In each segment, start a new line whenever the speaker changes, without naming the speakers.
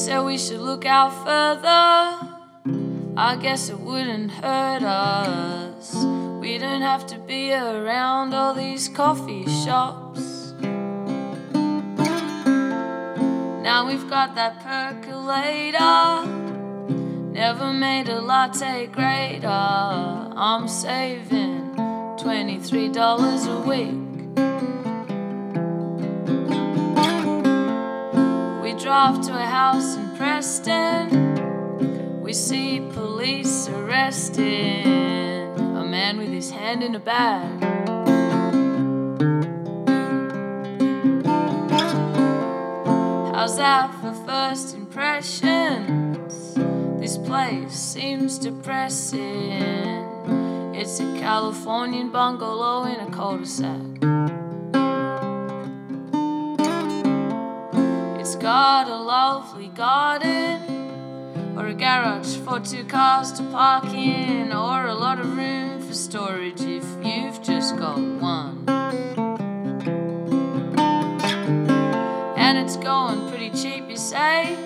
said we should look out further. I guess it wouldn't hurt us. We don't have to be around all these coffee shops. Now we've got that percolator. Never made a latte greater. I'm saving $23 a week. Drive to a house in Preston. We see police arresting a man with his hand in a bag. How's that for first impressions? This place seems depressing. It's a Californian bungalow in a cul-de-sac. It's got a lovely garden, or a garage for two cars to park in, or a lot of room for storage if you've just got one. And it's going pretty cheap, you say?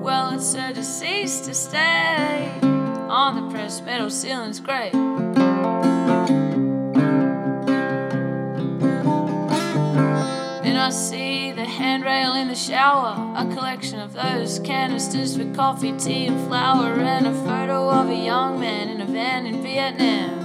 Well, it's a deceased estate on the pressed metal ceiling's great. I see handrail in the shower, a collection of those canisters with coffee, tea, and flour, and a photo of a young man in a van in Vietnam.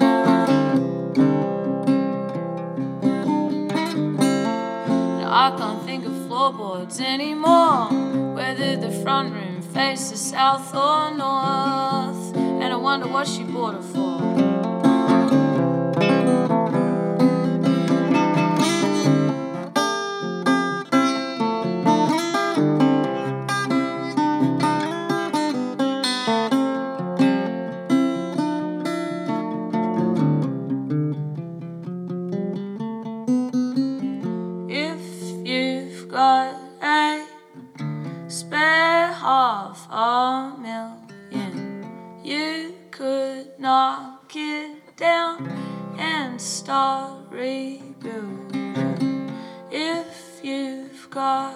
I can't think of floorboards anymore, whether the front room faces south or north, and I wonder what she bought it for. Half a million, you could knock it down and start rebuilding. If you've got